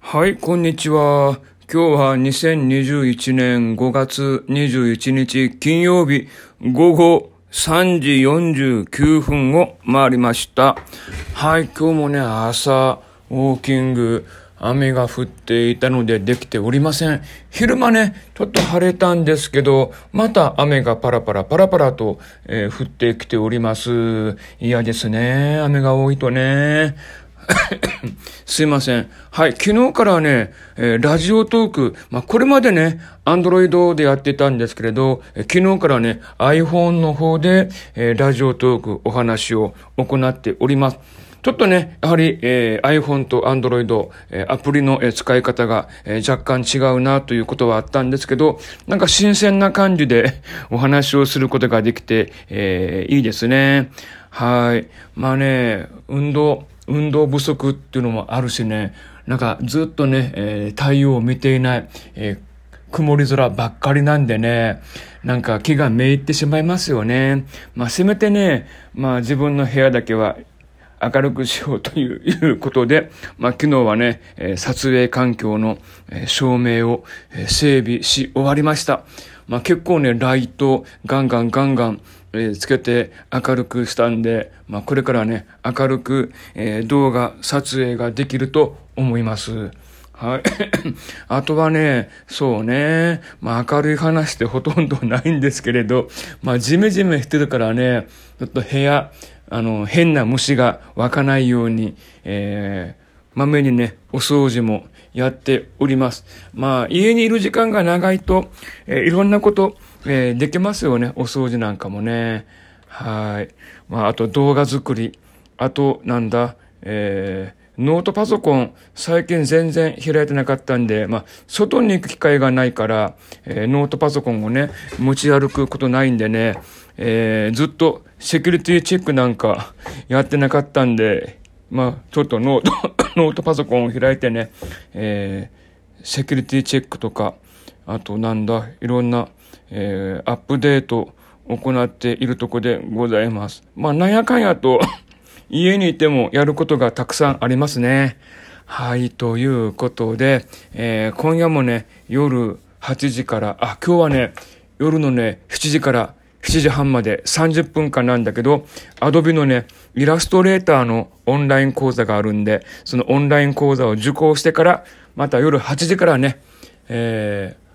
はい、こんにちは。今日は2021年5月21日金曜日午後3時49分を回りました。はい、今日もね、朝、ウォーキング、雨が降っていたのでできておりません。昼間ね、ちょっと晴れたんですけど、また雨がパラパラパラパラと、えー降ってきております。嫌ですね。雨が多いとね。すいません。はい。昨日からね、えーラジオトーク、まあ、これまでね、アンドロイドでやってたんですけれど、えー昨日からね、iPhone の方で、えーラジオトークお話を行っております。ちょっとね、やはり、えー iPhone と Android、えーアプリの、えー使い方が、えー若干違うなということはあったんですけど、なんか新鮮な感じで お話をすることができて、えーいいですね。はい。まあね、運動、運動不足っていうのもあるしね、なんかずっとね、えー太陽を見ていない、えー曇り空ばっかりなんでね、なんか気がめいってしまいますよね。まあせめてね、まあ自分の部屋だけは明るくしようという ことで、まあ昨日はね、えー撮影環境の、えー照明を、えー整備し終わりました。まあ結構ね、ライトガンガンガンガン、えーつけて明るくしたんで、まあこれからね、明るく、えー動画撮影ができると思います。はい。あとはね、そうね、まあ明るい話ってほとんどないんですけれど、まあジメジメしてるからね、ちょっと部屋、あの、変な虫が湧かないように、えー、まめにね、お掃除もやっております。まあ家にいる時間が長いと、えーいろんなこと、えーできますよね、お掃除なんかもね。はい。まああと動画作り、あとなんだ、えーノートパソコン、最近全然開いてなかったんで、まあ、外に行く機会がないから、えーノートパソコンをね、持ち歩くことないんでね、えーずっとセキュリティチェックなんかやってなかったんで、まあ、ちょっとノート、ノートパソコンを開いてね、えーセキュリティチェックとか、あとなんだ、いろんな、えーアップデートを行っているとこでございます。まあ、なんやかんやと、家にいてもやることがたくさんありますね。はい、ということで、えー今夜もね、夜8時から、あ、今日はね、夜のね、7時から7時半まで30分間なんだけど、アドビのね、イラストレーターのオンライン講座があるんで、そのオンライン講座を受講してから、また夜8時からね、えー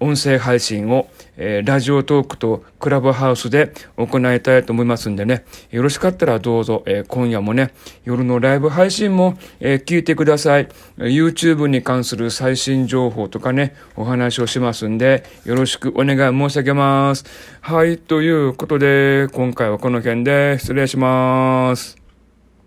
音声配信を、えーラジオトークとクラブハウスで行いたいと思いますんでね、よろしかったらどうぞ、えー今夜もね、夜のライブ配信も、えー聞いてください。YouTube に関する最新情報とかね、お話をしますんで、よろしくお願い申し上げます。はい、ということで、今回はこの辺で失礼します。